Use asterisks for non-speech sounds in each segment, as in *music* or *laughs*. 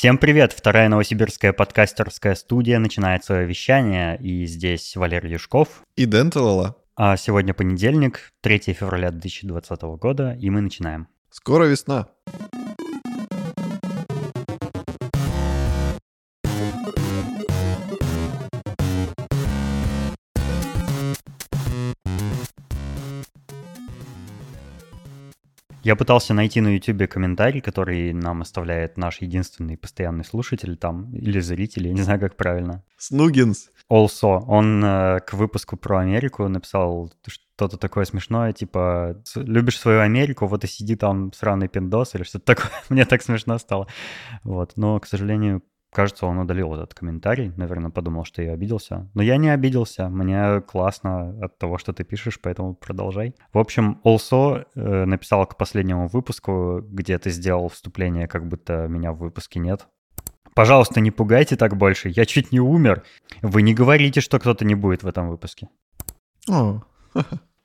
Всем привет! Вторая новосибирская подкастерская студия начинает свое вещание, и здесь Валерий Юшков. И Дэн Талала. А сегодня понедельник, 3 февраля 2020 года, и мы начинаем. Скоро весна. Я пытался найти на YouTube комментарий, который нам оставляет наш единственный постоянный слушатель там, или зритель, я не знаю, как правильно. Снугинс. Also. Он э, к выпуску про Америку написал что-то такое смешное, типа «Любишь свою Америку, вот и сиди там сраный пиндос» или что-то такое. *laughs* Мне так смешно стало. Вот. Но, к сожалению, Кажется, он удалил этот комментарий. Наверное, подумал, что я обиделся. Но я не обиделся. Мне классно от того, что ты пишешь, поэтому продолжай. В общем, Also э, написал к последнему выпуску, где ты сделал вступление, как будто меня в выпуске нет. Пожалуйста, не пугайте так больше. Я чуть не умер. Вы не говорите, что кто-то не будет в этом выпуске. О,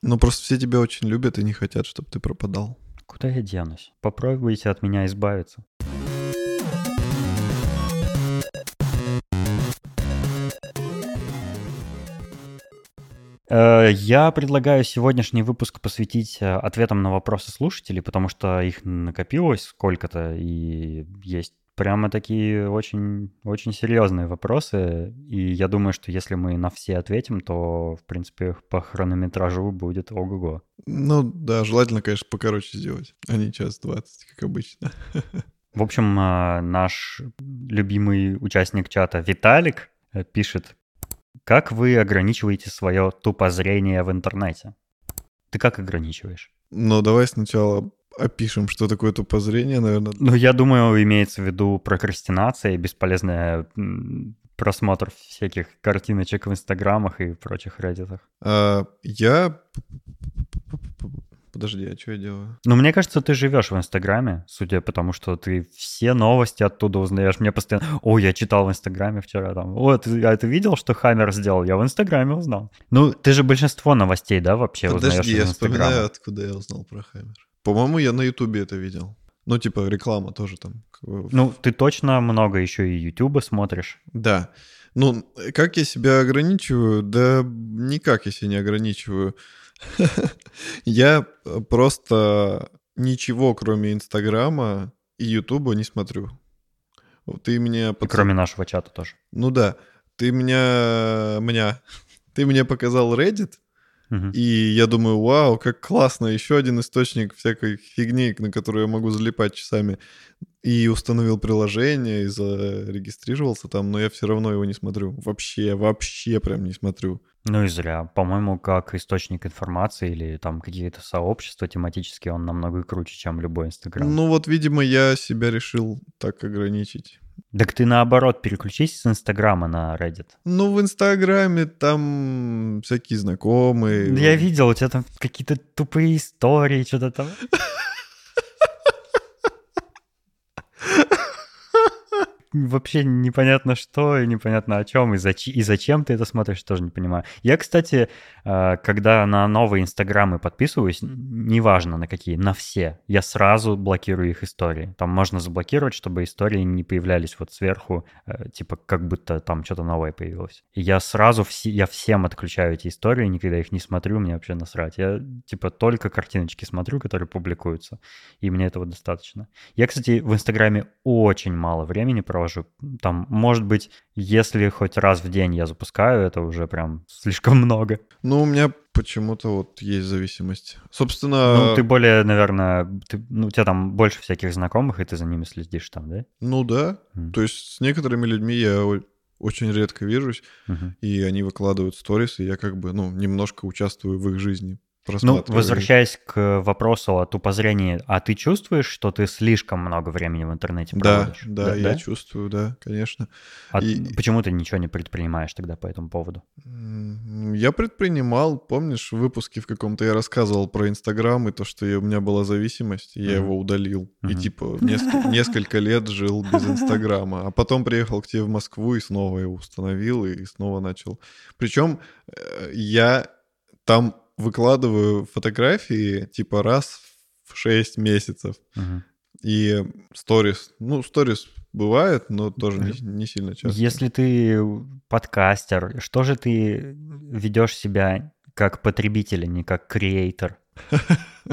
ну просто все тебя очень любят и не хотят, чтобы ты пропадал. Куда я денусь? Попробуйте от меня избавиться. Я предлагаю сегодняшний выпуск посвятить э, ответам на вопросы слушателей, потому что их накопилось сколько-то, и есть прямо такие очень, очень серьезные вопросы. И я думаю, что если мы на все ответим, то, в принципе, по хронометражу будет ого-го. Ну да, желательно, конечно, покороче сделать, а не час двадцать, как обычно. *laughs* В общем, э, наш любимый участник чата Виталик пишет, как вы ограничиваете свое тупозрение в интернете? Ты как ограничиваешь? Ну, давай сначала опишем, что такое тупозрение, наверное. Ну, я думаю, имеется в виду прокрастинация и бесполезная просмотр всяких картиночек в инстаграмах и прочих реддитах. А, я Подожди, а что я делаю? Ну, мне кажется, ты живешь в Инстаграме, судя по тому, что ты все новости оттуда узнаешь. Мне постоянно... О, я читал в Инстаграме вчера там. О, ты, а ты видел, что Хаммер сделал? Я в Инстаграме узнал. Ну, ты же большинство новостей, да, вообще Подожди, узнаешь я вспоминаю, откуда я узнал про Хаммер. По-моему, я на Ютубе это видел. Ну, типа, реклама тоже там. Ну, ты точно много еще и Ютуба смотришь. Да. Ну, как я себя ограничиваю? Да никак я себя не ограничиваю. *laughs* Я э, просто ничего, кроме Инстаграма и Ютуба не смотрю. Ты мне... И кроме нашего чата тоже. Ну да. Ты меня... меня... *laughs* Ты мне показал Reddit, и я думаю, вау, как классно, еще один источник всякой фигни, на которую я могу залипать часами. И установил приложение, и зарегистрировался там, но я все равно его не смотрю. Вообще, вообще прям не смотрю. Ну и зря. По-моему, как источник информации или там какие-то сообщества тематические, он намного круче, чем любой Инстаграм. Ну вот, видимо, я себя решил так ограничить. Так ты наоборот переключись с Инстаграма на Reddit. Ну, в Инстаграме там всякие знакомые. Я видел, у тебя там какие-то тупые истории, что-то там. *laughs* вообще непонятно что и непонятно о чем, и, зач- и зачем ты это смотришь, тоже не понимаю. Я, кстати, э, когда на новые инстаграмы подписываюсь, неважно на какие, на все, я сразу блокирую их истории. Там можно заблокировать, чтобы истории не появлялись вот сверху, э, типа как будто там что-то новое появилось. И я сразу, все, я всем отключаю эти истории, никогда их не смотрю, мне вообще насрать. Я типа только картиночки смотрю, которые публикуются, и мне этого достаточно. Я, кстати, в инстаграме очень мало времени провожу, провожу. Там, может быть, если хоть раз в день я запускаю, это уже прям слишком много. Ну, у меня почему-то вот есть зависимость. Собственно... Ну, ты более, наверное, ты, ну, у тебя там больше всяких знакомых, и ты за ними следишь там, да? Ну да. Mm. То есть с некоторыми людьми я очень редко вижусь, uh-huh. и они выкладывают сторис, и я как бы, ну, немножко участвую в их жизни. Ну, возвращаясь к вопросу о тупозрении, а ты чувствуешь, что ты слишком много времени в интернете проводишь? Да, да, да я да? чувствую, да, конечно. А и... почему ты ничего не предпринимаешь тогда по этому поводу? Я предпринимал, помнишь, в выпуске в каком-то я рассказывал про Инстаграм и то, что у меня была зависимость, и я mm-hmm. его удалил. Mm-hmm. И типа несколько, *laughs* несколько лет жил без Инстаграма. А потом приехал к тебе в Москву и снова его установил, и снова начал. Причем э, я там выкладываю фотографии типа раз в 6 месяцев. Uh-huh. И сторис, ну, сторис бывает, но тоже не, не сильно часто. Если ты подкастер, что же ты ведешь себя как потребитель, а не как креатор?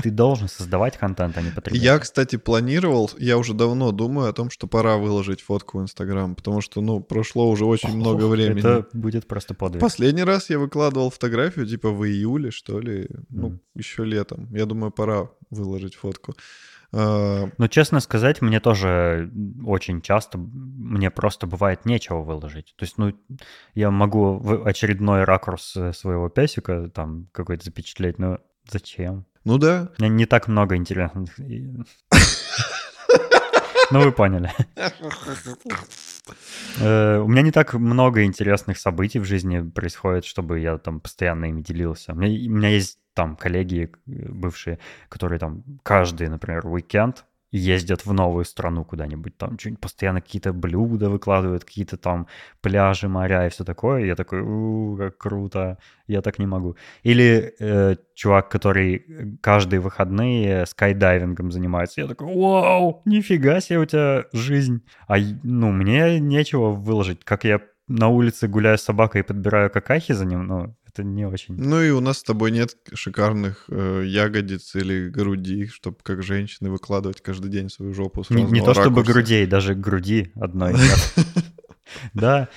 Ты должен создавать контент, а не потреблять. Я, кстати, планировал, я уже давно думаю о том, что пора выложить фотку в Инстаграм, потому что, ну, прошло уже очень много времени. Это будет просто подвиг. Последний раз я выкладывал фотографию, типа, в июле, что ли, ну, mm. еще летом. Я думаю, пора выложить фотку. А, ну, честно сказать, мне тоже очень часто, мне просто бывает нечего выложить. То есть, ну, я могу в очередной ракурс э, своего песика там какой-то запечатлеть, но зачем? Ну да. У меня не так много интересных... *laughs* Ну, вы поняли. Э, у меня не так много интересных событий в жизни происходит, чтобы я там постоянно ими делился. У меня, у меня есть там коллеги э, бывшие, которые там каждый, например, уикенд ездят в новую страну куда-нибудь, там что-нибудь постоянно какие-то блюда выкладывают, какие-то там пляжи, моря и все такое. Я такой, у, как круто, я так не могу. Или э, чувак, который каждые выходные скайдайвингом занимается. Я такой, вау, нифига себе у тебя жизнь. А ну, мне нечего выложить, как я на улице гуляю с собакой и подбираю какахи за ним, ну, это не очень. Ну и у нас с тобой нет шикарных э, ягодиц или груди, чтобы как женщины выкладывать каждый день свою жопу. Не, не то чтобы грудей, даже груди одной. *laughs* Да,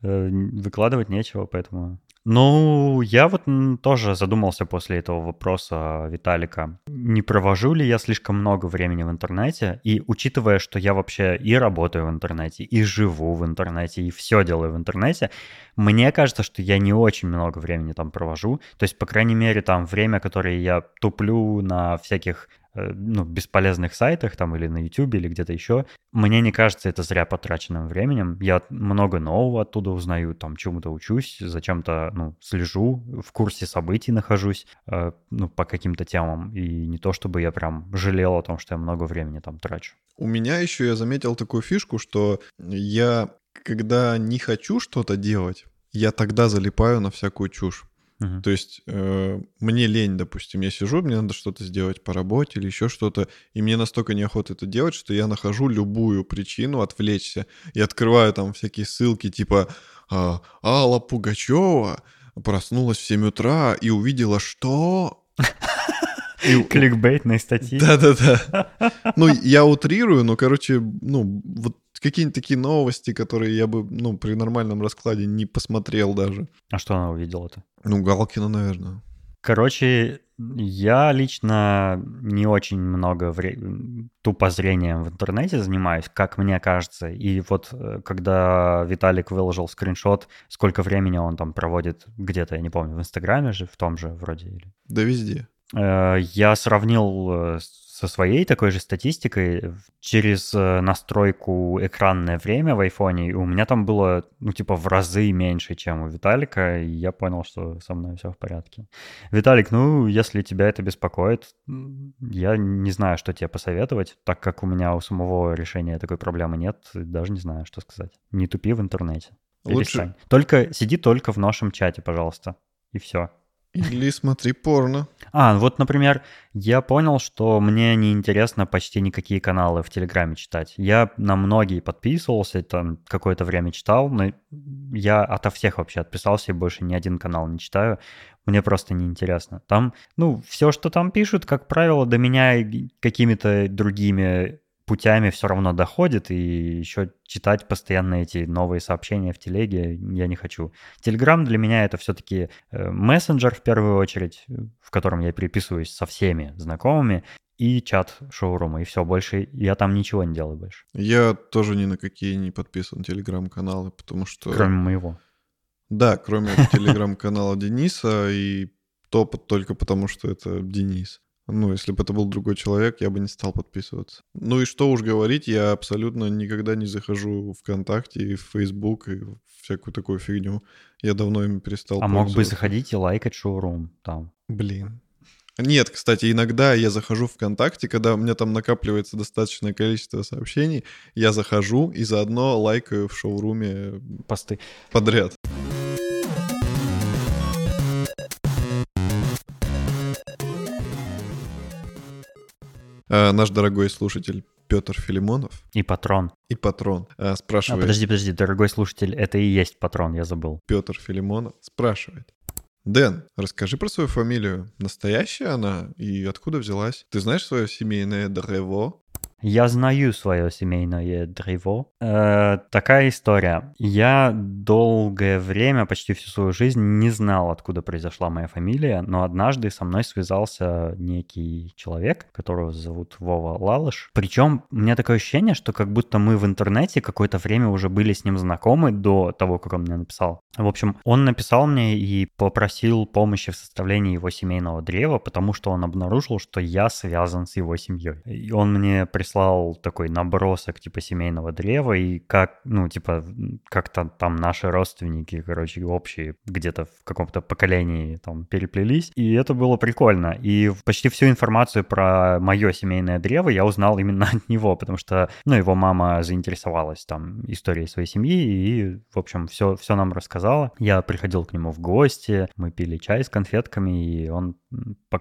э, выкладывать нечего, поэтому ну, я вот тоже задумался после этого вопроса Виталика. Не провожу ли я слишком много времени в интернете? И учитывая, что я вообще и работаю в интернете, и живу в интернете, и все делаю в интернете, мне кажется, что я не очень много времени там провожу. То есть, по крайней мере, там время, которое я туплю на всяких ну, бесполезных сайтах там или на YouTube или где-то еще. Мне не кажется это зря потраченным временем. Я много нового оттуда узнаю, там чему-то учусь, зачем-то, ну, слежу, в курсе событий нахожусь, э, ну, по каким-то темам. И не то, чтобы я прям жалел о том, что я много времени там трачу. У меня еще я заметил такую фишку, что я, когда не хочу что-то делать, я тогда залипаю на всякую чушь. Uh-huh. То есть э, мне лень, допустим, я сижу, мне надо что-то сделать по работе или еще что-то, и мне настолько неохота это делать, что я нахожу любую причину отвлечься и открываю там всякие ссылки типа а, Алла Пугачева проснулась в 7 утра и увидела что? И... Кликбейтные статьи. Да-да-да. Ну, я утрирую, но, короче, ну, вот какие-нибудь такие новости, которые я бы, ну, при нормальном раскладе не посмотрел даже. А что она увидела-то? Ну, Галкина, наверное. Короче, я лично не очень много вре... тупо зрением в интернете занимаюсь, как мне кажется. И вот э, когда Виталик выложил скриншот, сколько времени он там проводит где-то, я не помню, в Инстаграме же, в том же вроде. Или... Да везде. Э, я сравнил э, со своей такой же статистикой через э, настройку экранное время в айфоне, у меня там было, ну, типа, в разы меньше, чем у Виталика, и я понял, что со мной все в порядке. Виталик, ну, если тебя это беспокоит, я не знаю, что тебе посоветовать, так как у меня у самого решения такой проблемы нет, даже не знаю, что сказать. Не тупи в интернете. Лучше... Только сиди только в нашем чате, пожалуйста, и все. Или смотри порно. А, вот, например, я понял, что мне не интересно почти никакие каналы в Телеграме читать. Я на многие подписывался, там какое-то время читал, но я ото всех вообще отписался и больше ни один канал не читаю. Мне просто неинтересно. Там, ну, все, что там пишут, как правило, до меня какими-то другими путями все равно доходит, и еще читать постоянно эти новые сообщения в телеге я не хочу. Телеграм для меня это все-таки э, мессенджер в первую очередь, в котором я переписываюсь со всеми знакомыми, и чат шоурума, и все, больше я там ничего не делаю больше. Я тоже ни на какие не подписан телеграм-каналы, потому что... Кроме моего. Да, кроме *laughs* телеграм-канала Дениса, и то только потому, что это Денис. Ну, если бы это был другой человек, я бы не стал подписываться. Ну и что уж говорить, я абсолютно никогда не захожу в ВКонтакте и в Facebook и всякую такую фигню. Я давно им перестал А мог бы заходить и лайкать шоурум там. Блин. Нет, кстати, иногда я захожу в ВКонтакте, когда у меня там накапливается достаточное количество сообщений, я захожу и заодно лайкаю в шоуруме посты подряд. Э, наш дорогой слушатель Петр Филимонов. И патрон. И патрон. А, А, спрашивает. подожди, подожди, дорогой слушатель, это и есть патрон, я забыл. Петр Филимонов спрашивает. Дэн, расскажи про свою фамилию. Настоящая она и откуда взялась? Ты знаешь свое семейное древо? Я знаю свое семейное древо. Э, такая история. Я долгое время, почти всю свою жизнь, не знал, откуда произошла моя фамилия, но однажды со мной связался некий человек, которого зовут Вова Лалыш. Причем у меня такое ощущение, что как будто мы в интернете какое-то время уже были с ним знакомы до того, как он мне написал. В общем, он написал мне и попросил помощи в составлении его семейного древа, потому что он обнаружил, что я связан с его семьей. И он мне прислал такой набросок типа семейного древа и как, ну, типа, как-то там наши родственники, короче, общие где-то в каком-то поколении там переплелись. И это было прикольно. И почти всю информацию про мое семейное древо я узнал именно от него, потому что, ну, его мама заинтересовалась там историей своей семьи и, в общем, все, все нам рассказала. Я приходил к нему в гости, мы пили чай с конфетками, и он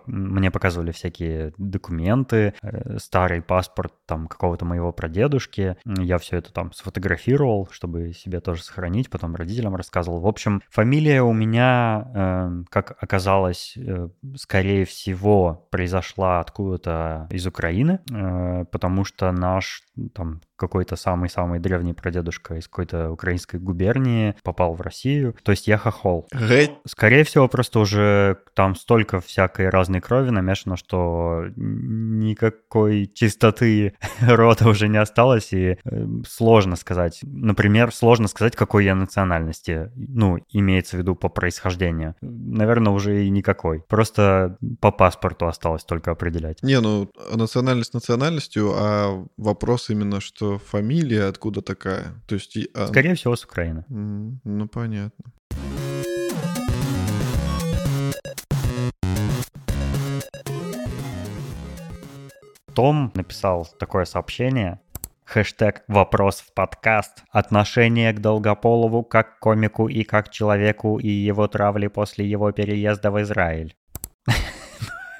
мне показывали всякие документы, э, старый паспорт там какого-то моего прадедушки. Я все это там сфотографировал, чтобы себе тоже сохранить, потом родителям рассказывал. В общем, фамилия у меня, э, как оказалось, э, скорее всего, произошла откуда-то из Украины, э, потому что наш там какой-то самый-самый древний прадедушка из какой-то украинской губернии попал в Россию. То есть я хохол. Скорее всего, просто уже там столько всякой разной крови намешано, что никакой чистоты *laughs* рода уже не осталось, и э, сложно сказать. Например, сложно сказать, какой я национальности, ну, имеется в виду по происхождению. Наверное, уже и никакой. Просто по паспорту осталось только определять. Не, ну, национальность национальностью, а вопрос именно, что фамилия откуда такая? То есть... а- Скорее всего, с Украины. Ну, понятно. Том написал такое сообщение. Хэштег «Вопрос в подкаст». Отношение к Долгополову как к комику и как человеку и его травли после его переезда в Израиль.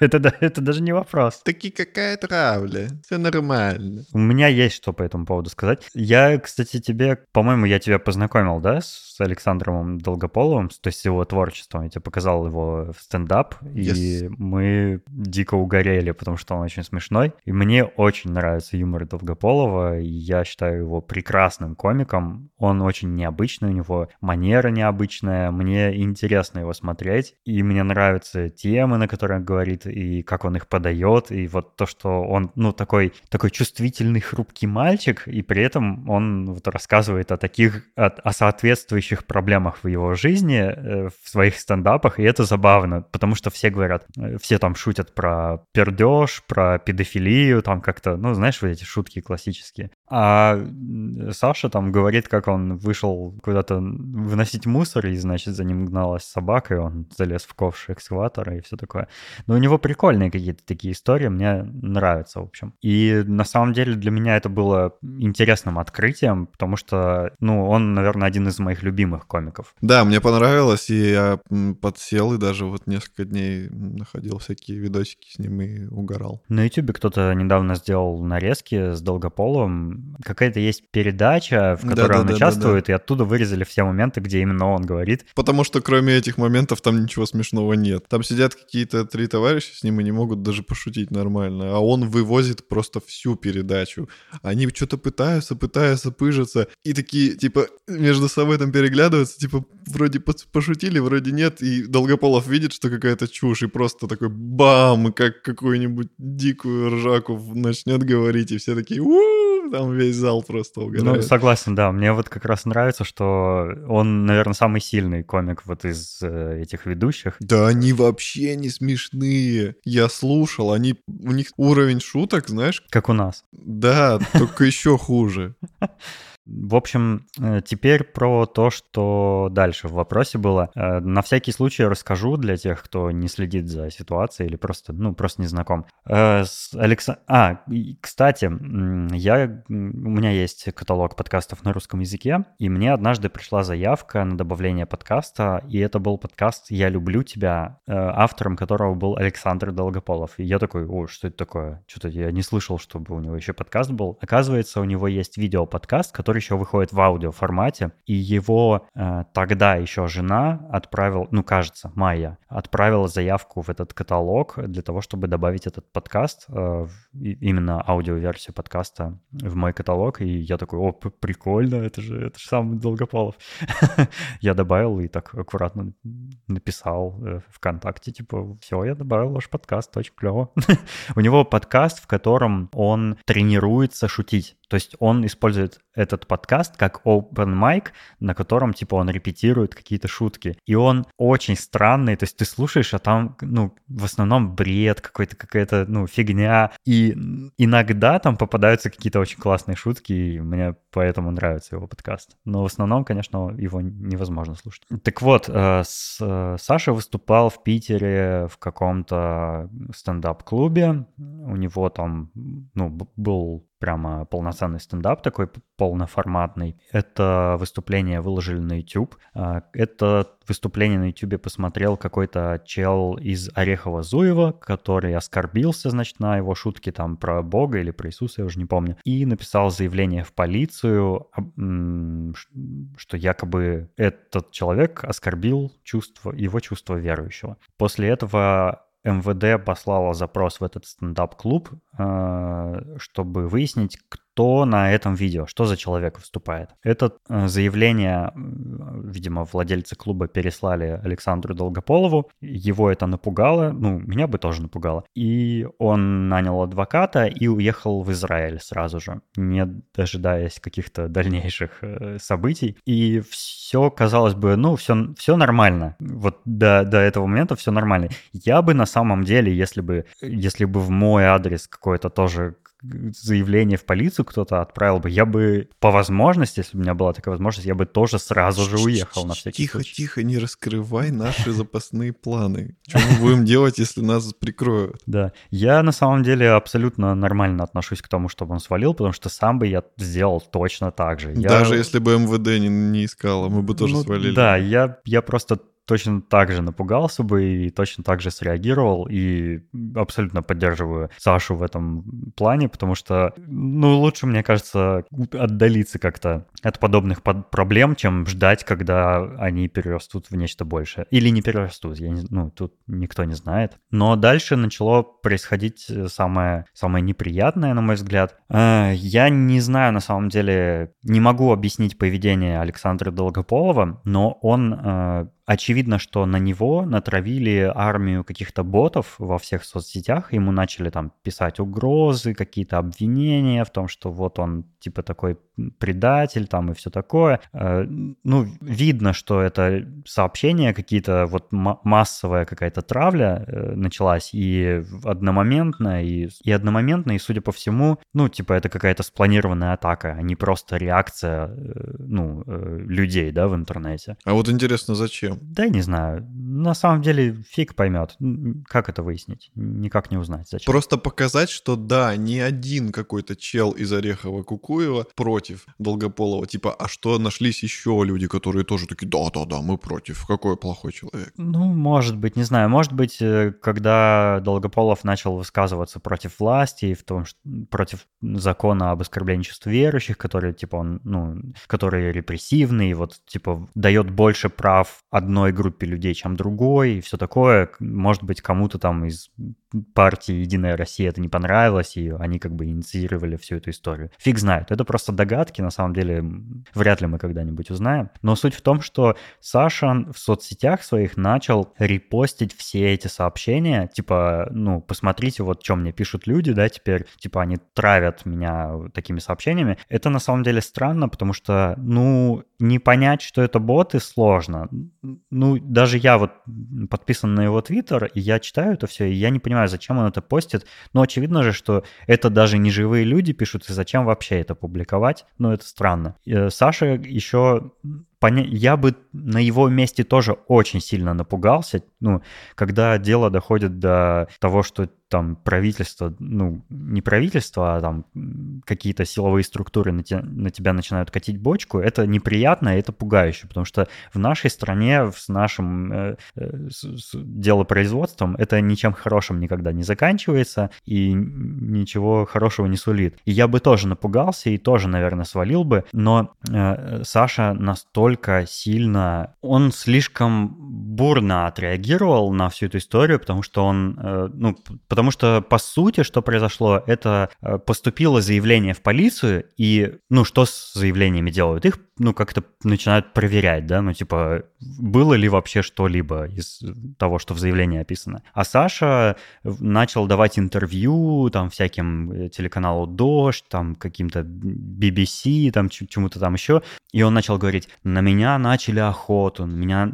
Это, да- это даже не вопрос. Таки какая травля? Все нормально. У меня есть что по этому поводу сказать. Я, кстати, тебе, по-моему, я тебя познакомил, да, с Александром Долгополовым, то есть его творчеством. Я тебе показал его стендап, и Yes. мы дико угорели, потому что он очень смешной. И мне очень нравится юмор Долгополова, и я считаю его прекрасным комиком. Он очень необычный, у него манера необычная, мне интересно его смотреть, и мне нравятся темы, на которые он говорит, и как он их подает, и вот то, что он, ну, такой, такой чувствительный, хрупкий мальчик, и при этом он вот рассказывает о таких, о, о соответствующих проблемах в его жизни, э, в своих стендапах, и это забавно, потому что все говорят, э, все там шутят про пердеж, про педофилию, там как-то, ну, знаешь, вот эти шутки классические. А Саша там говорит, как он вышел куда-то выносить мусор, и, значит, за ним гналась собака, и он залез в ковш экскаватора и все такое. Но у него прикольные какие-то такие истории, мне нравятся, в общем. И на самом деле для меня это было интересным открытием, потому что, ну, он, наверное, один из моих любимых комиков. Да, мне понравилось, и я подсел и даже вот несколько дней находил всякие видосики с ним и угорал. На YouTube кто-то недавно сделал нарезки с Долгополовым. Какая-то есть передача, в которой он Да-да-да-да-да. участвует, и оттуда вырезали все моменты, где именно он говорит. Потому что кроме этих моментов там ничего смешного нет. Там сидят какие-то три товарища с ним и не могут даже пошутить нормально. А он вывозит просто всю передачу. Они что-то пытаются, пытаются пыжиться. И такие, типа, между собой там переглядываются, типа, вроде пошутили, вроде нет. И Долгополов видит, что какая-то чушь, и просто такой бам, как какую-нибудь дикую ржаку начнет говорить, и все такие, у там весь зал просто Ну, угорает. согласен, да. Мне вот как раз нравится, что он, наверное, самый сильный комик вот из э, этих ведущих. Да они вообще не смешные. Я слушал, они у них уровень шуток, знаешь, Как у нас. да, только еще хуже. *laughs* В общем, э, теперь про то, что дальше в вопросе было. Э, на всякий случай расскажу для тех, кто не следит за ситуацией или просто, ну, просто не знаком. Э, с Алекс... А, кстати, я... у меня есть каталог подкастов на русском языке, и мне однажды пришла заявка на добавление подкаста, и это был подкаст «Я люблю тебя», автором которого был Александр Долгополов. И я такой, о, что это такое? Что-то я не слышал, чтобы у него еще подкаст был. Оказывается, у него есть видео-подкаст, который еще выходит в аудиоформате, и его э, тогда еще жена отправил, ну, кажется, Майя, отправила заявку в этот каталог для того, чтобы добавить этот подкаст, э, именно аудиоверсию подкаста в мой каталог, и я такой, о, прикольно, это же, это же сам Долгополов. *laughs* я добавил и так аккуратно написал э, ВКонтакте, типа, все, я добавил ваш подкаст, очень клево. *laughs* У него подкаст, в котором он тренируется шутить. То есть он использует этот подкаст как open mic, на котором, типа, он репетирует какие-то шутки. И он очень странный, то есть ты слушаешь, а там, ну, в основном бред какой-то, какая-то, ну, фигня. И иногда там попадаются какие-то очень классные шутки, и мне поэтому нравится его подкаст. Но в основном, конечно, его невозможно слушать. Так вот, э, э, Саша выступал в Питере в каком-то стендап-клубе. У него там, ну, был прямо полноценный стендап такой полноформатный. Это выступление выложили на YouTube. А, это выступление на YouTube посмотрел какой-то чел из Орехова-Зуева, который оскорбился, значит, на его шутки там про Бога или про Иисуса, я уже не помню, и написал заявление в полицию, что якобы этот человек оскорбил чувство, его чувство верующего. После этого МВД послала запрос в этот стендап-клуб, э, чтобы выяснить, кто на этом видео, что за человек выступает. Это э, заявление, видимо, владельцы клуба переслали Александру Долгополову. Его это напугало, ну, меня бы тоже напугало. И он нанял адвоката и уехал в Израиль сразу же, не дожидаясь каких-то дальнейших э, событий. И все, казалось бы, ну, все, все нормально. Вот до, до этого момента все нормально. Я бы на самом деле, если бы, если бы в мой адрес какой-то тоже заявление в полицию кто-то отправил бы, я бы по возможности, если бы у меня была такая возможность, я бы тоже сразу же уехал на всякий Тихо, случай. тихо, не раскрывай наши запасные планы. Что мы будем делать, если нас прикроют? Да, я на самом деле абсолютно нормально отношусь к тому, чтобы он свалил, потому что сам бы я сделал точно так же. Даже если бы МВД не, не искало, мы бы тоже ну, свалили. Да, я, я просто точно так же напугался бы и точно так же среагировал. И абсолютно поддерживаю Сашу в этом плане, потому что, ну, лучше, мне кажется, отдалиться как-то от подобных под проблем, чем ждать, когда они перерастут в нечто большее. Или не перерастут, я не, ну, тут никто не знает. Но дальше начало происходить самое, самое неприятное, на мой взгляд. Э, я не знаю, на самом деле, не могу объяснить поведение Александра Долгополова, но он э, очевидно, что на него натравили армию каких-то ботов во всех соцсетях, ему начали там писать угрозы, какие-то обвинения в том, что вот он типа такой предатель там и все такое. Э, ну, видно, что это сообщение какие-то, вот массовая какая-то травля э, началась и одномоментно, и, и одномоментно, и, судя по всему, ну, типа это какая-то спланированная атака, а не просто реакция, э, ну, людей, да, в интернете. А вот интересно, зачем? Да, не знаю. На самом деле фиг поймет. Как это выяснить? Никак не узнать. Зачем? Просто показать, что да, не один какой-то чел из Орехова Кукуева против Долгополова. Типа, а что нашлись еще люди, которые тоже такие, да-да-да, мы против. Какой плохой человек. Ну, может быть, не знаю. Может быть, э, когда Долгополов начал высказываться против власти, в том, что, против закона об оскорблении чувств верующих, который, типа, он, ну, который репрессивный, вот, типа, дает больше прав одной группе людей, чем другой, и все такое. Может быть, кому-то там из партии «Единая Россия» это не понравилось, и они как бы инициировали всю эту историю. Фиг знает. Это просто догадки, на самом деле вряд ли мы когда-нибудь узнаем. Но суть в том, что Саша в соцсетях своих начал репостить все эти сообщения, типа, ну, посмотрите, вот что мне пишут люди, да, теперь, типа, они травят меня такими сообщениями. Это на самом деле странно, потому что, ну, не понять, что это боты, сложно. ну, даже я вот подписан на его твиттер, и я читаю это все, и я не понимаю, зачем он это постит. Но очевидно же, что это даже не живые люди пишут, и зачем вообще это публиковать? Ну, это странно. Э, Саша еще поня... я бы на его месте тоже очень сильно напугался, ну, когда дело доходит до того, что там правительство, ну, не правительство, а там какие-то силовые структуры на, те, на тебя начинают катить бочку, это неприятно, это пугающе, потому что в нашей стране с нашим э, э, с, с делопроизводством это ничем хорошим никогда не заканчивается и ничего хорошего не сулит. И я бы тоже напугался и тоже, наверное, свалил бы, но э, Саша настолько сильно, он слишком бурно отреагировал на всю эту историю, потому что он, э, ну, Потому что, по сути, что произошло, это э, поступило заявление в полицию, и, ну, что с заявлениями делают? Их, ну, как-то начинают проверять, да, ну, типа, было ли вообще что-либо из того, что в заявлении описано. А Саша начал давать интервью, там, всяким э, телеканалу «Дождь», там, каким-то BBC, там, чему-то там еще, и он начал говорить, на меня начали охоту, меня,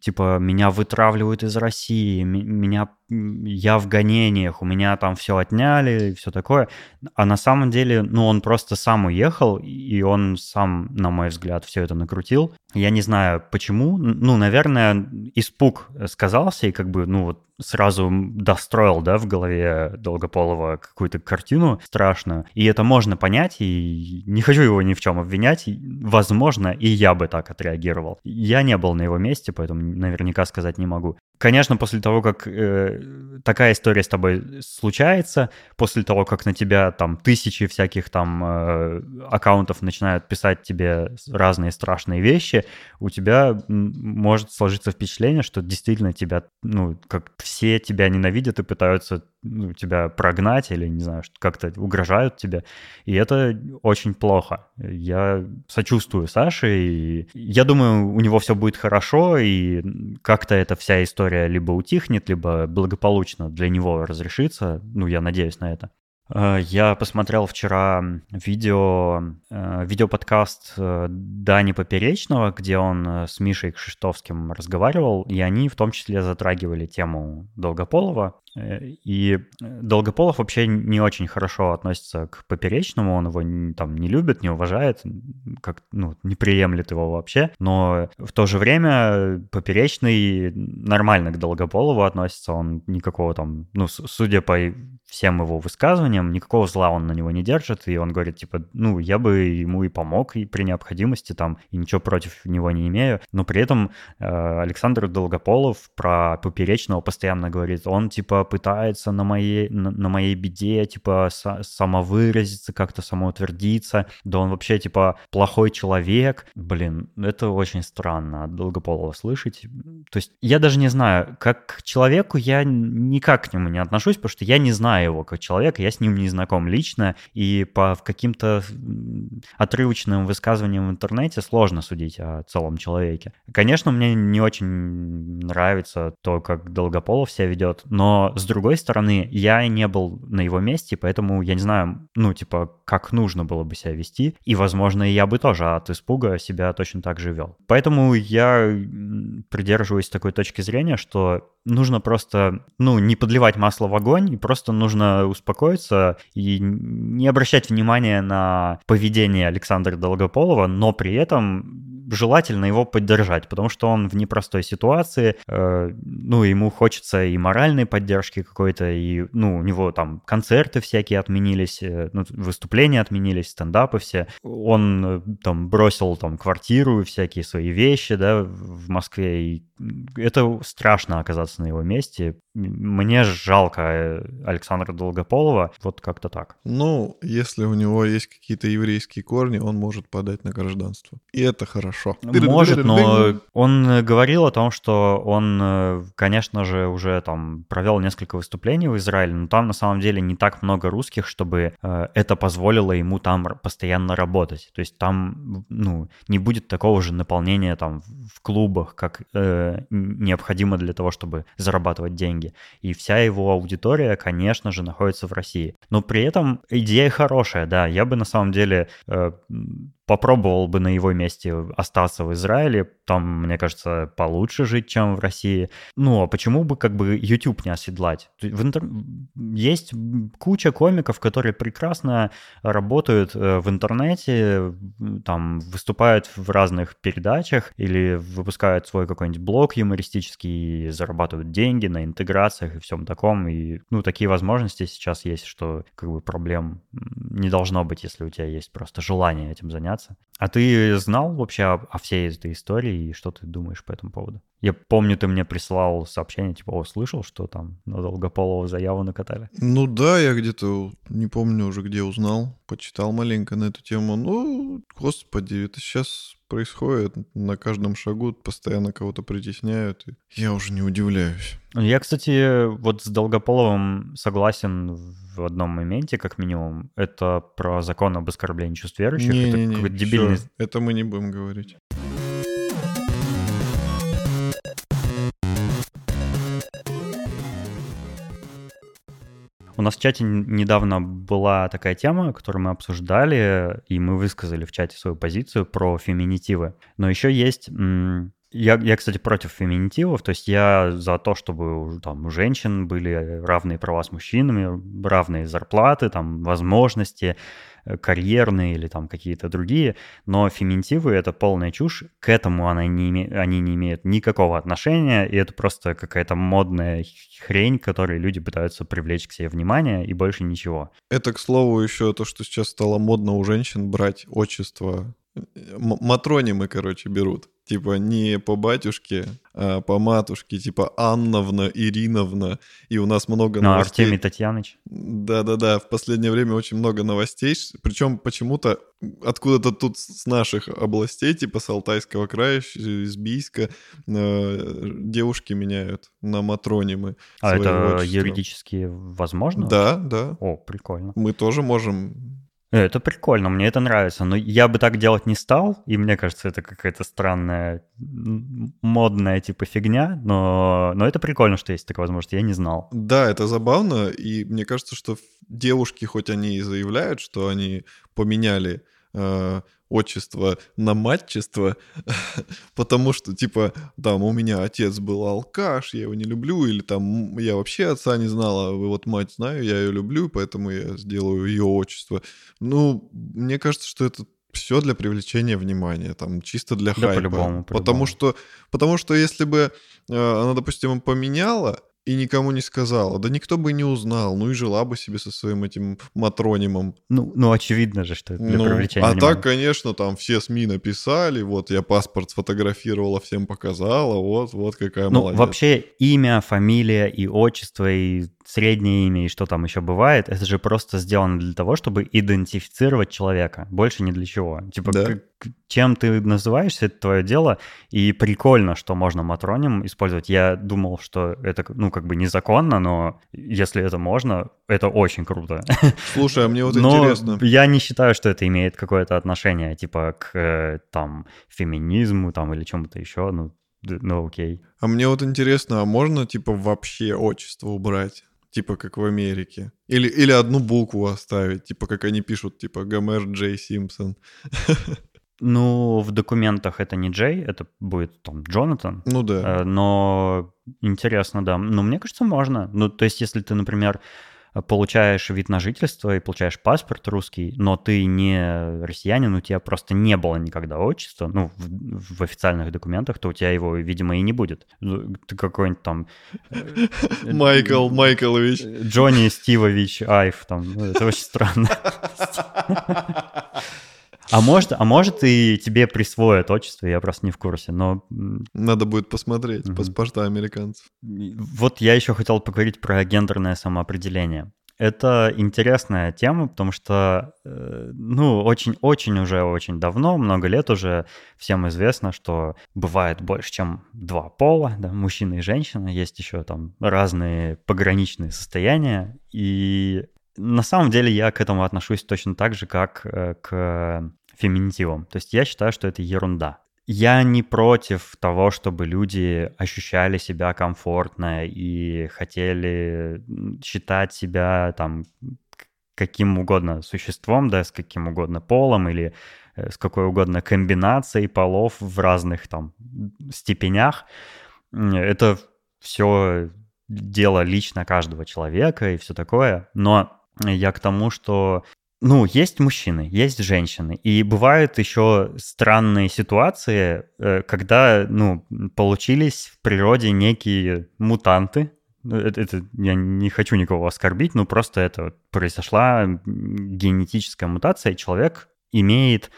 типа, меня вытравливают из России, меня, я в гоне волнениях, у меня там все отняли и все такое. А на самом деле, ну, он просто сам уехал, и он сам, на мой взгляд, все это накрутил. Я не знаю, почему. Ну, наверное, испуг сказался, и как бы, ну, вот сразу достроил, да, в голове Долгополова какую-то картину страшную. И это можно понять, и не хочу его ни в чем обвинять. Возможно, и я бы так отреагировал. Я не был на его месте, поэтому наверняка сказать не могу. Конечно, после того, как э, такая история с тобой случается, после того, как на тебя там тысячи всяких там э, аккаунтов начинают писать тебе разные страшные вещи, у тебя может сложиться впечатление, что действительно тебя, ну, как все тебя ненавидят и пытаются ну, тебя прогнать или, не знаю, как-то угрожают тебе. И это очень плохо. Я сочувствую Саше, и я думаю, у него все будет хорошо, и как-то эта вся история либо утихнет, либо благополучно для него разрешится. Ну, я надеюсь на это. Э, я посмотрел вчера видео, э, видеоподкаст э, Дани Поперечного, где он с Мишей Кшиштовским разговаривал, и они в том числе затрагивали тему Долгополова. И Долгополов вообще не очень хорошо относится к Поперечному, он его там не любит, не уважает, как, ну, не приемлет его вообще, но в то же время Поперечный нормально к Долгополову относится, он никакого там, ну, судя по всем его высказываниям, никакого зла он на него не держит, и он говорит, типа, ну, я бы ему и помог и при необходимости там, и ничего против него не имею, но при этом э, Александр Долгополов про Поперечного постоянно говорит, он, типа, пытается на моей, на, моей беде, типа, с, самовыразиться, как-то самоутвердиться, да он вообще, типа, плохой человек. Блин, это очень странно от Долгополова слышать. То есть я даже не знаю, как к человеку я никак к нему не отношусь, потому что я не знаю его как человека, я с ним не знаком лично, и по каким-то отрывочным высказываниям в интернете сложно судить о целом человеке. Конечно, мне не очень нравится то, как Долгополов себя ведет, но с другой стороны, я не был на его месте, поэтому я не знаю, ну, типа, как нужно было бы себя вести, и, возможно, я бы тоже от испуга себя точно так же вел. Поэтому я придерживаюсь такой точки зрения, что нужно просто, ну, не подливать масло в огонь, и просто нужно успокоиться и не обращать внимания на поведение Александра Долгополова, но при этом желательно его поддержать, потому что он в непростой ситуации, э, ну, ему хочется и моральной поддержки какой-то, и, ну, у него там концерты всякие отменились, э, ну, выступления отменились, стендапы все. Он э, там бросил там квартиру и всякие свои вещи, да, в Москве, и это страшно оказаться на его месте. Мне жалко э, Александра Долгополова, вот как-то так. Ну, если у него есть какие-то еврейские корни, он может подать на гражданство. И это хорошо. Может, но он говорил о том, что он, э, конечно же, уже там провел несколько выступлений в Израиле, но там на самом деле не так много русских, чтобы э, это позволило ему там постоянно работать. То есть там, ну, не будет такого же наполнения там в клубах, как необходимо для того, чтобы зарабатывать деньги. И вся его аудитория, конечно же, находится в России. Но при этом идея хорошая, да. Я бы на самом деле э, попробовал бы на его месте остаться в Израиле, там, мне кажется, получше жить, чем в России. Ну, а почему бы как бы YouTube не оседлать? В интер... Есть куча комиков, которые прекрасно работают э, в интернете, там, выступают в разных передачах или выпускают свой какой-нибудь блог юмористический, зарабатывают деньги на интеграциях и всем таком. И, ну, такие возможности сейчас есть, что как бы проблем не должно быть, если у тебя есть просто желание этим заняться. А ты знал вообще о, о всей этой истории и что ты думаешь по этому поводу? Я помню, ты мне прислал сообщение, типа, о, слышал, что там на Долгополова заяву накатали? Ну да, я где-то, не помню уже где узнал, почитал маленько на эту тему. Ну, господи, это сейчас происходит на каждом шагу, постоянно кого-то притесняют, и я уже не удивляюсь. Я, кстати, вот с Долгополовым согласен в одном моменте, как минимум. Это про закон об оскорблении чувств верующих. Не, это не, не, дебильный... всё, это мы не будем говорить. У нас в чате недавно была такая тема, которую мы обсуждали, и мы высказали в чате свою позицию про феминитивы. Но еще есть... Я, я, кстати, против феминитивов, то есть я за то, чтобы там у женщин были равные права с мужчинами, равные зарплаты, там, возможности, карьерные или там какие-то другие, но феминитивы — это полная чушь, к этому она не име... они не имеют никакого отношения, и это просто какая-то модная хрень, которой люди пытаются привлечь к себе внимание, и больше ничего. Это, к слову, еще то, что сейчас стало модно у женщин брать отчество. Матронимы, короче, берут. Типа не по батюшке, а по матушке, типа Анновна, Ириновна. И у нас много Ну, новостей. Артемий Татьяныч. Да-да-да, в последнее время очень много новостей, причем почему-то откуда-то тут с наших областей, типа с Алтайского края, из Бийска, э, девушки меняют на матронимы. А это отчества. юридически возможно? Да, да. О, прикольно. Мы тоже можем Это прикольно, мне это нравится, но я бы так делать не стал, и мне кажется, это какая-то странная, модная типа фигня, но, но это прикольно, что есть такая возможность, я не знал. Да, это забавно, и мне кажется, что девушки, хоть они и заявляют, что они поменяли э, отчество на матчество, *laughs* потому что, типа, там, у меня отец был алкаш, я его не люблю, или там, я вообще отца не знала, вот мать знаю, я ее люблю, поэтому я сделаю ее отчество. Ну, мне кажется, что это все для привлечения внимания, там, чисто для Да, хайпа. по-любому, Потому по-любому. что, потому что если бы э, она, допустим, поменяла и никому не сказала, да никто бы не узнал, ну и жила бы себе со своим этим матронимом. Ну, ну очевидно же, что это для Ну, привлечения а внимания. так, конечно, там все СМИ написали, вот я паспорт сфотографировала, всем показала, вот, вот какая Ну, молодец. вообще имя, фамилия и отчество, и среднее имя, и что там еще бывает, это же просто сделано для того, чтобы идентифицировать человека. Больше ни для чего. Типа, Да. к- к- чем ты называешься, это твое дело, и прикольно, что можно матроним использовать. Я думал, что это, ну, как бы незаконно, но если это можно, это очень круто. *laughs* Слушай, а мне вот Но интересно. я не считаю, что это имеет какое-то отношение, типа, к, э, там, феминизму, там, или чему-то еще, ну, ну, окей. А мне вот интересно, а можно, типа, вообще отчество убрать? Типа, как в Америке. Или, или одну букву оставить, типа, как они пишут, типа, Гомер Джей Симпсон. *laughs* Ну, в документах это не Джей, это будет там Джонатан. Ну да. Э, Но интересно, да. Ну, мне кажется, можно. Ну, то есть, если ты, например, получаешь вид на жительство и получаешь паспорт русский, но ты не россиянин, у тебя просто не было никогда отчества, ну, в, в официальных документах, то у тебя его, видимо, и не будет. Ну, Ты какой-нибудь там... э, Майкл Майклович. Джонни Стивович Айв, там, ну, это очень странно. *laughs* А может, а может и тебе присвоят отчество, я просто не в курсе, но Надо будет посмотреть Мгм. паспорта американцев. вот я еще хотел поговорить про гендерное самоопределение. Это интересная тема, потому что, э, ну, очень-очень уже очень давно, много лет уже всем известно, что бывает больше, чем два пола, да, мужчина и женщина, есть еще там разные пограничные состояния, и на самом деле я к этому отношусь точно так же, как э, к феминитивам. То есть я считаю, что это ерунда. Я не против того, чтобы люди ощущали себя комфортно и хотели считать себя там каким угодно существом, да, с каким угодно полом или э, с какой угодно комбинацией полов в разных там степенях. Это все дело лично каждого человека и все такое. Но я к тому, что ну, есть мужчины, есть женщины. И бывают еще странные ситуации, э, когда, ну, получились в природе некие мутанты. Ну, это, это я не хочу никого оскорбить, но просто это произошла генетическая мутация, и человек имеет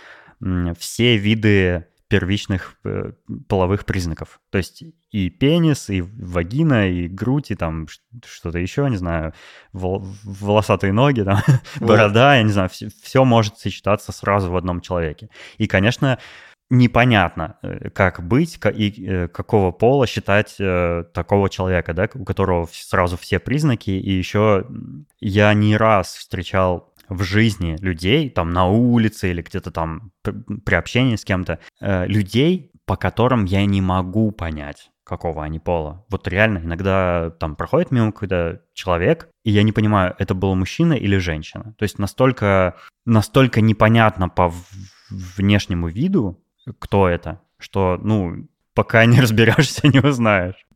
все виды первичных э, половых признаков. То есть и пенис, и вагина, и грудь, и там что-то еще, не знаю, вол- волосатые ноги, там, *laughs* борода, я не знаю, все, все может сочетаться сразу в одном человеке. И, конечно, непонятно, э, как быть и э, какого пола считать такого человека, да, у которого сразу все признаки. И еще я не раз встречал в жизни людей, там на улице или где-то там при общении с кем-то, э, людей, по которым я не могу понять, какого они пола. Вот реально, иногда там проходит мимо когда человек, и я не понимаю, это был мужчина или женщина. То есть настолько, настолько непонятно по внешнему виду, кто это, что, ну, пока не *laughs* разберешься, не узнаешь.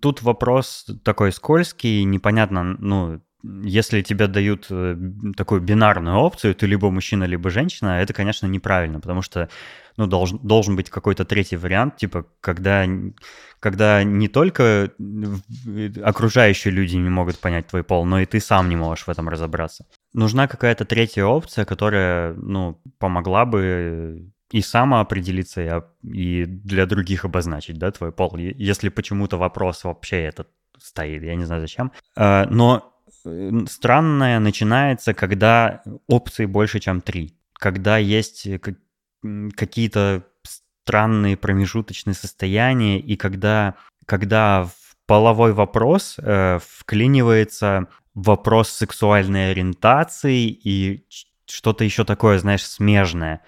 Тут вопрос такой скользкий, непонятно, ну, если тебе дают э, такую бинарную опцию, ты либо мужчина, либо женщина, это, конечно, неправильно, потому что ну, должен, должен быть какой-то третий вариант, типа, когда, когда не только окружающие люди не могут понять твой пол, но и ты сам не можешь в этом разобраться. Нужна какая-то третья опция, которая, ну, помогла бы и самоопределиться, и, и для других обозначить, да, твой пол. Если почему-то вопрос вообще этот стоит, я не знаю зачем. А, но Э, странное начинается, когда опций больше, чем три. Когда есть э, какие-то странные промежуточные состояния, и когда, когда в половой вопрос э, вклинивается вопрос сексуальной ориентации и что-то еще такое, знаешь, смежное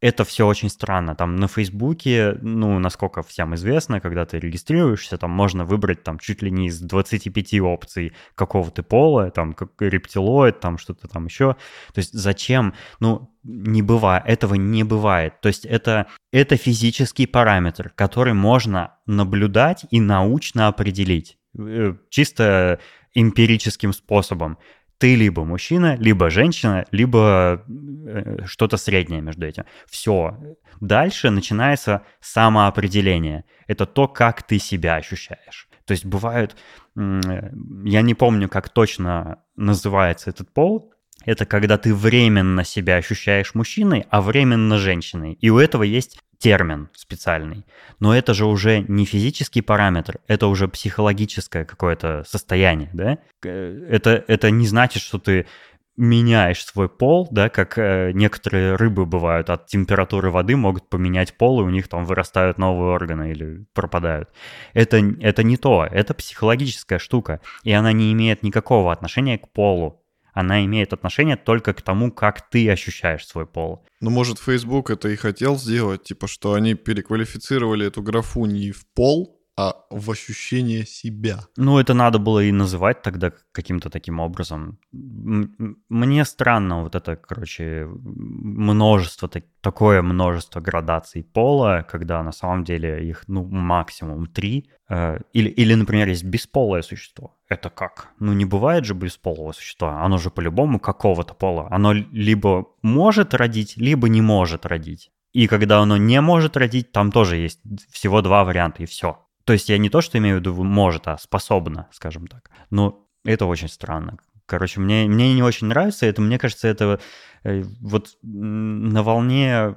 это все очень странно. Там на Фейсбуке, ну, насколько всем известно, когда ты регистрируешься, там можно выбрать там чуть ли не из 25 опций какого ты пола, там как рептилоид, там что-то там еще. То есть зачем? Ну, не бывает, этого не бывает. То есть это, это физический параметр, который можно наблюдать и научно определить. Э, чисто эмпирическим способом ты либо мужчина, либо женщина, либо э, что-то среднее между этим. Все. Дальше начинается самоопределение. Это то, как ты себя ощущаешь. То есть бывают, я не помню, как точно называется этот пол, это когда ты временно себя ощущаешь мужчиной, а временно женщиной. И у этого есть термин специальный. Но это же уже не физический параметр, это уже психологическое какое-то состояние, да? Э, это, это не значит, что ты меняешь свой пол, да, как э, некоторые рыбы бывают, от температуры воды могут поменять пол, и у них там вырастают новые органы или пропадают. Это, это не то, это психологическая штука, и она не имеет никакого отношения к полу она имеет отношение только к тому, как ты ощущаешь свой пол. Ну, может, Facebook это и хотел сделать, типа, что они переквалифицировали эту графу не в пол, а в ощущение себя. Ну, это надо было и называть тогда каким-то таким образом. Мне странно вот это, короче, множество, такое множество градаций пола, когда на самом деле их, ну, максимум три. Э, или, или, например, есть бесполое существо. Это как? Ну, не бывает же бесполого существа. Оно же по-любому какого-то пола. Оно либо может родить, либо не может родить. И когда оно не может родить, там тоже есть всего два варианта, и все. То есть я не то, что имею в виду может, а способна, скажем так. Но это очень странно. Короче, мне, мне не очень нравится это. Мне кажется, это э, вот на волне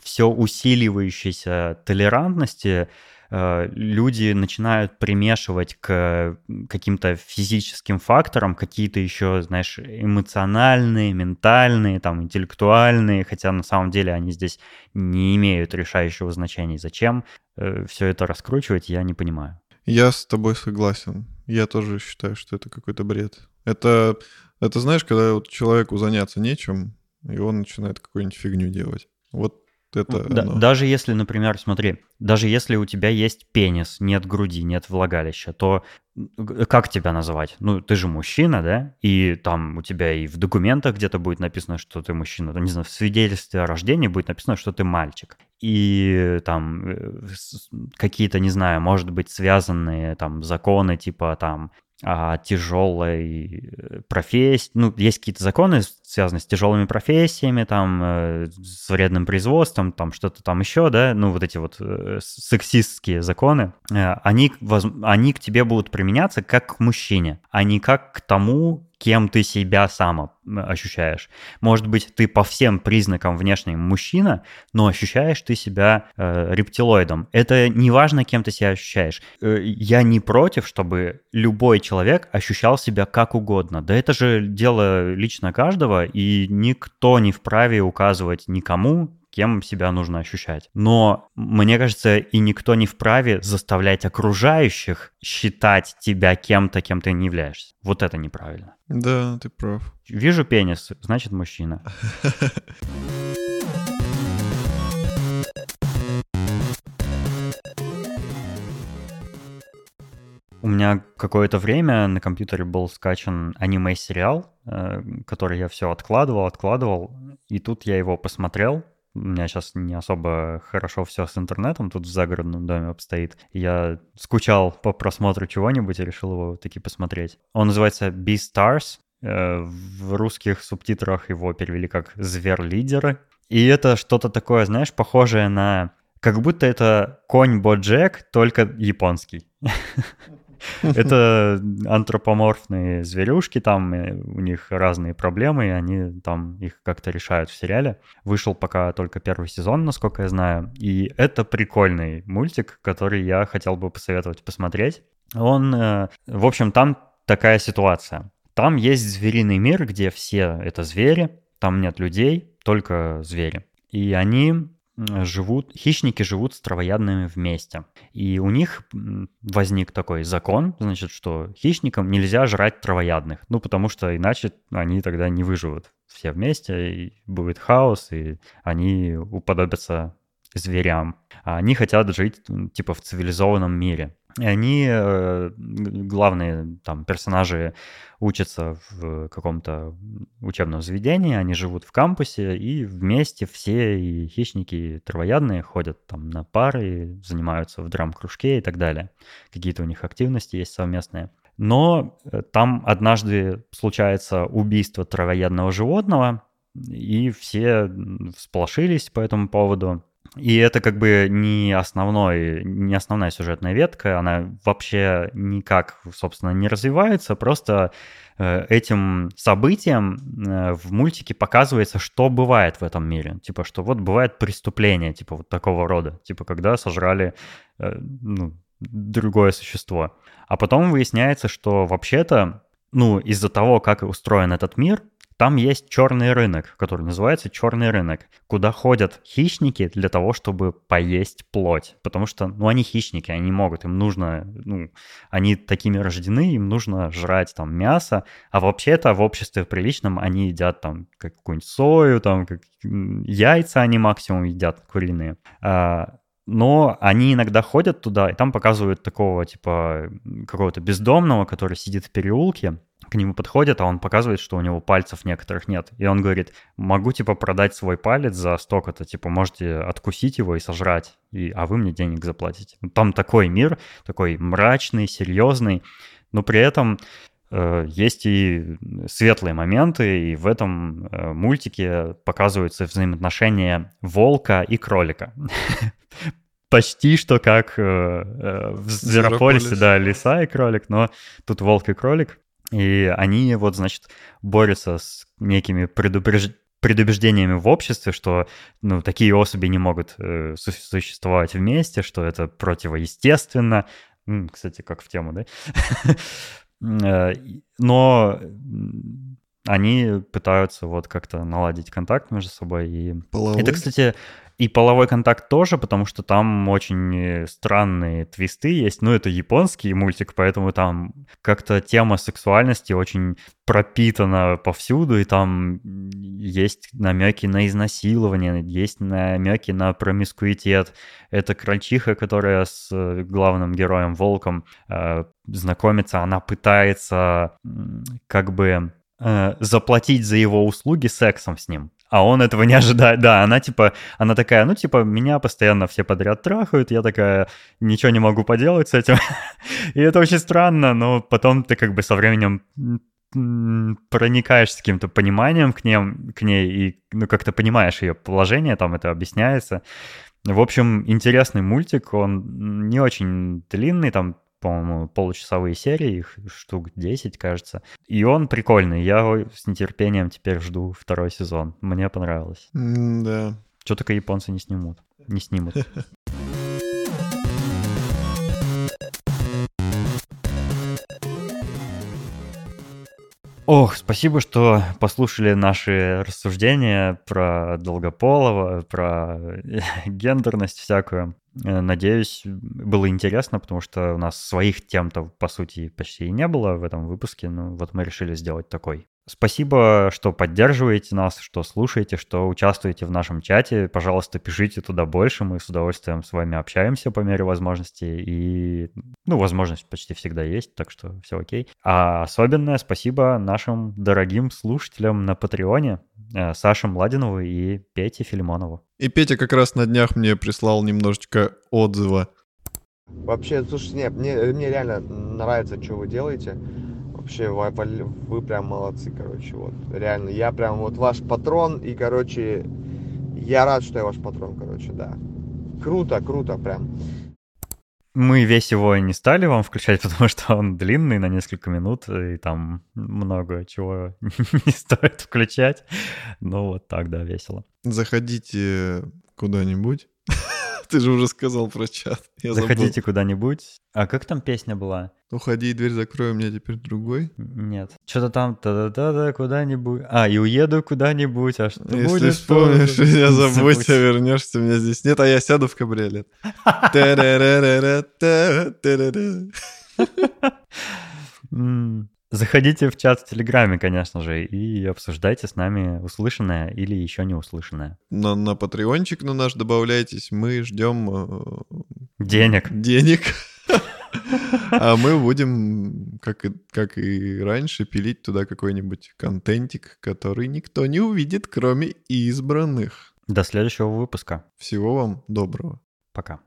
все усиливающейся толерантности люди начинают примешивать к каким-то физическим факторам какие-то еще, знаешь, эмоциональные, ментальные, там, интеллектуальные, хотя на самом деле они здесь не имеют решающего значения. Зачем э, все это раскручивать, я не понимаю. Я с тобой согласен. Я тоже считаю, что это какой-то бред. Это, это знаешь, когда вот человеку заняться нечем, и он начинает какую-нибудь фигню делать. Вот Это Да- оно. даже если, например, смотри, даже если у тебя есть пенис, нет груди, нет влагалища, то как тебя называть? Ну, ты же мужчина, да? И там у тебя и в документах где-то будет написано, что ты мужчина. Не знаю, в свидетельстве о рождении будет написано, что ты мальчик. И там э, какие-то, не знаю, может быть, связанные там законы типа там о тяжелой профессии. Ну, есть какие-то законы, связанные с тяжелыми профессиями, там, э, с вредным производством, там, что-то там еще, да, ну, вот эти вот э, сексистские законы, э, они, воз- они к тебе будут применяться как к мужчине, а не как к тому, кем ты себя сам ощущаешь. Может быть, ты по всем признакам внешним мужчина, но ощущаешь ты себя э, рептилоидом. Это не важно, кем ты себя ощущаешь. Э, я не против, чтобы любой человек ощущал себя как угодно. Да это же дело лично каждого, и никто не вправе указывать никому, кем себя нужно ощущать. Но, мне кажется, и никто не вправе заставлять окружающих считать тебя кем-то, кем ты не являешься. Вот это неправильно. Да, ты прав. Вижу пенис, значит мужчина. *laughs* У меня какое-то время на компьютере был скачан аниме-сериал, э, который я все откладывал, откладывал, и тут я его посмотрел. У меня сейчас не особо хорошо все с интернетом, тут в загородном доме обстоит. Я скучал по просмотру чего-нибудь и решил его таки посмотреть. Он называется Beastars. Э, В русских субтитрах его перевели как «Зверь-лидеры». И это что-то такое, знаешь, похожее на... Как будто это конь Боджек, только японский. *laughs* *laughs* Это антропоморфные зверюшки, там э, у них разные проблемы, и они там их как-то решают в сериале. Вышел пока только первый сезон, насколько я знаю, и это прикольный мультик, который я хотел бы посоветовать посмотреть. Он, э, в общем, там такая ситуация. Там есть звериный мир, где все это звери, там нет людей, только звери. И они живут, хищники живут с травоядными вместе. И у них возник такой закон, значит, что хищникам нельзя жрать травоядных. Ну, потому что иначе они тогда не выживут все вместе, и будет хаос, и они уподобятся зверям. А они хотят жить, типа, в цивилизованном мире. И они, э, главные там персонажи, учатся в каком-то учебном заведении, они живут в кампусе, и вместе все и хищники, и травоядные ходят там на пары, занимаются в драм-кружке и так далее. Какие-то у них активности есть совместные. Но э, там однажды случается убийство травоядного животного, и все всполошились по этому поводу. И это как бы не основной, не основная сюжетная ветка, она вообще никак, собственно, не развивается, просто э, этим событием э, в мультике показывается, что бывает в этом мире. Типа, что вот бывает преступление, типа вот такого рода. Типа, когда сожрали э, ну, другое существо. А потом выясняется, что вообще-то, ну, из-за того, как устроен этот мир, там есть черный рынок, который называется черный рынок, куда ходят хищники для того, чтобы поесть плоть. Потому что, ну, они хищники, они могут, им нужно, ну, они такими рождены, им нужно жрать там мясо, а вообще-то в обществе приличном они едят там какую-нибудь сою, там как, яйца они максимум едят куриные. А, но они иногда ходят туда, и там показывают такого, типа, какого-то бездомного, который сидит в переулке, к нему подходят, а он показывает, что у него пальцев некоторых нет. И он говорит, могу, типа, продать свой палец за столько-то, типа, можете откусить его и сожрать, и, а вы мне денег заплатите. Там такой мир, такой мрачный, серьезный, но при этом есть и светлые моменты, и в этом э, мультике показываются взаимоотношения волка и кролика. *laughs* Почти что как э, э, в Зверополисе, Зверополис. да, лиса и кролик, но тут волк и кролик. И они вот, значит, борются с некими предупреж- предубеждениями в обществе, что ну, такие особи не могут э, су- существовать вместе, что это противоестественно. Кстати, как в тему, да? *laughs* Э, Но они пытаются вот как-то наладить контакт между собой. И Половой? это, кстати, И половой контакт тоже, потому что там очень странные твисты есть. Ну, это японский мультик, поэтому там как-то тема сексуальности очень пропитана повсюду, и там есть намеки на изнасилование, есть намеки на промискуитет. Это крольчиха, которая с главным героем Волком э, знакомится, она пытается как бы э, заплатить за его услуги сексом с ним а он этого не ожидает. Да, она типа, она такая, ну типа, меня постоянно все подряд трахают, я такая, ничего не могу поделать с этим. *laughs* И это очень странно, но потом ты как бы со временем проникаешь с каким-то пониманием к, ним, к ней и ну, как-то понимаешь ее положение, там это объясняется. В общем, интересный мультик, он не очень длинный, там по-моему, получасовые серии, их штук 10, кажется. И он прикольный. Я с нетерпением теперь жду второй сезон. Мне понравилось. да. Что только японцы не снимут. Не снимут. *laughs* Ох, спасибо, что послушали наши рассуждения про Долгополова, про *laughs* гендерность всякую. Э, надеюсь, было интересно, потому что у нас своих тем-то, по сути, почти и не было в этом выпуске. Ну, вот мы решили сделать такой. Спасибо, что поддерживаете нас, что слушаете, что участвуете в нашем чате. Пожалуйста, пишите туда больше, мы с удовольствием с вами общаемся по мере возможности. И, ну, возможность почти всегда есть, так что все окей. А особенное спасибо нашим дорогим слушателям на Патреоне, э, Саше Младинову и Пете Филимонову. И Петя как раз на днях мне прислал немножечко отзыва. Вообще, слушай, нет, мне, мне реально нравится, что вы делаете вообще вы, вы прям молодцы, короче, вот. Реально, я прям вот ваш патрон, и, короче, я рад, что я ваш патрон, короче, да. Круто, круто прям. Мы весь его не стали вам включать, *laughs* потому что он длинный на несколько минут, и там много чего *laughs* не стоит включать. Ну вот так, да, весело. Заходите куда-нибудь Ты же уже сказал про чат. *laughs* Я Заходите забыл. куда-нибудь. А как там песня была? Уходи, дверь закрой, у меня теперь другой. Нет. Что-то там та-да-да-да куда-нибудь. А, и уеду куда-нибудь. А что Если будет? вспомнишь, что... меня забудь, а вернешься, меня здесь нет, а я сяду в кабриолет. *laughs* Заходите в чат в Телеграме, конечно же, и обсуждайте с нами услышанное или еще не услышанное. На, на Патреончик на наш добавляйтесь, мы ждем... Э, денег. Денег. *laughs* А мы будем, как и, как и раньше, пилить туда какой-нибудь контентик, который никто не увидит, кроме избранных. До следующего выпуска. Всего вам доброго. Пока.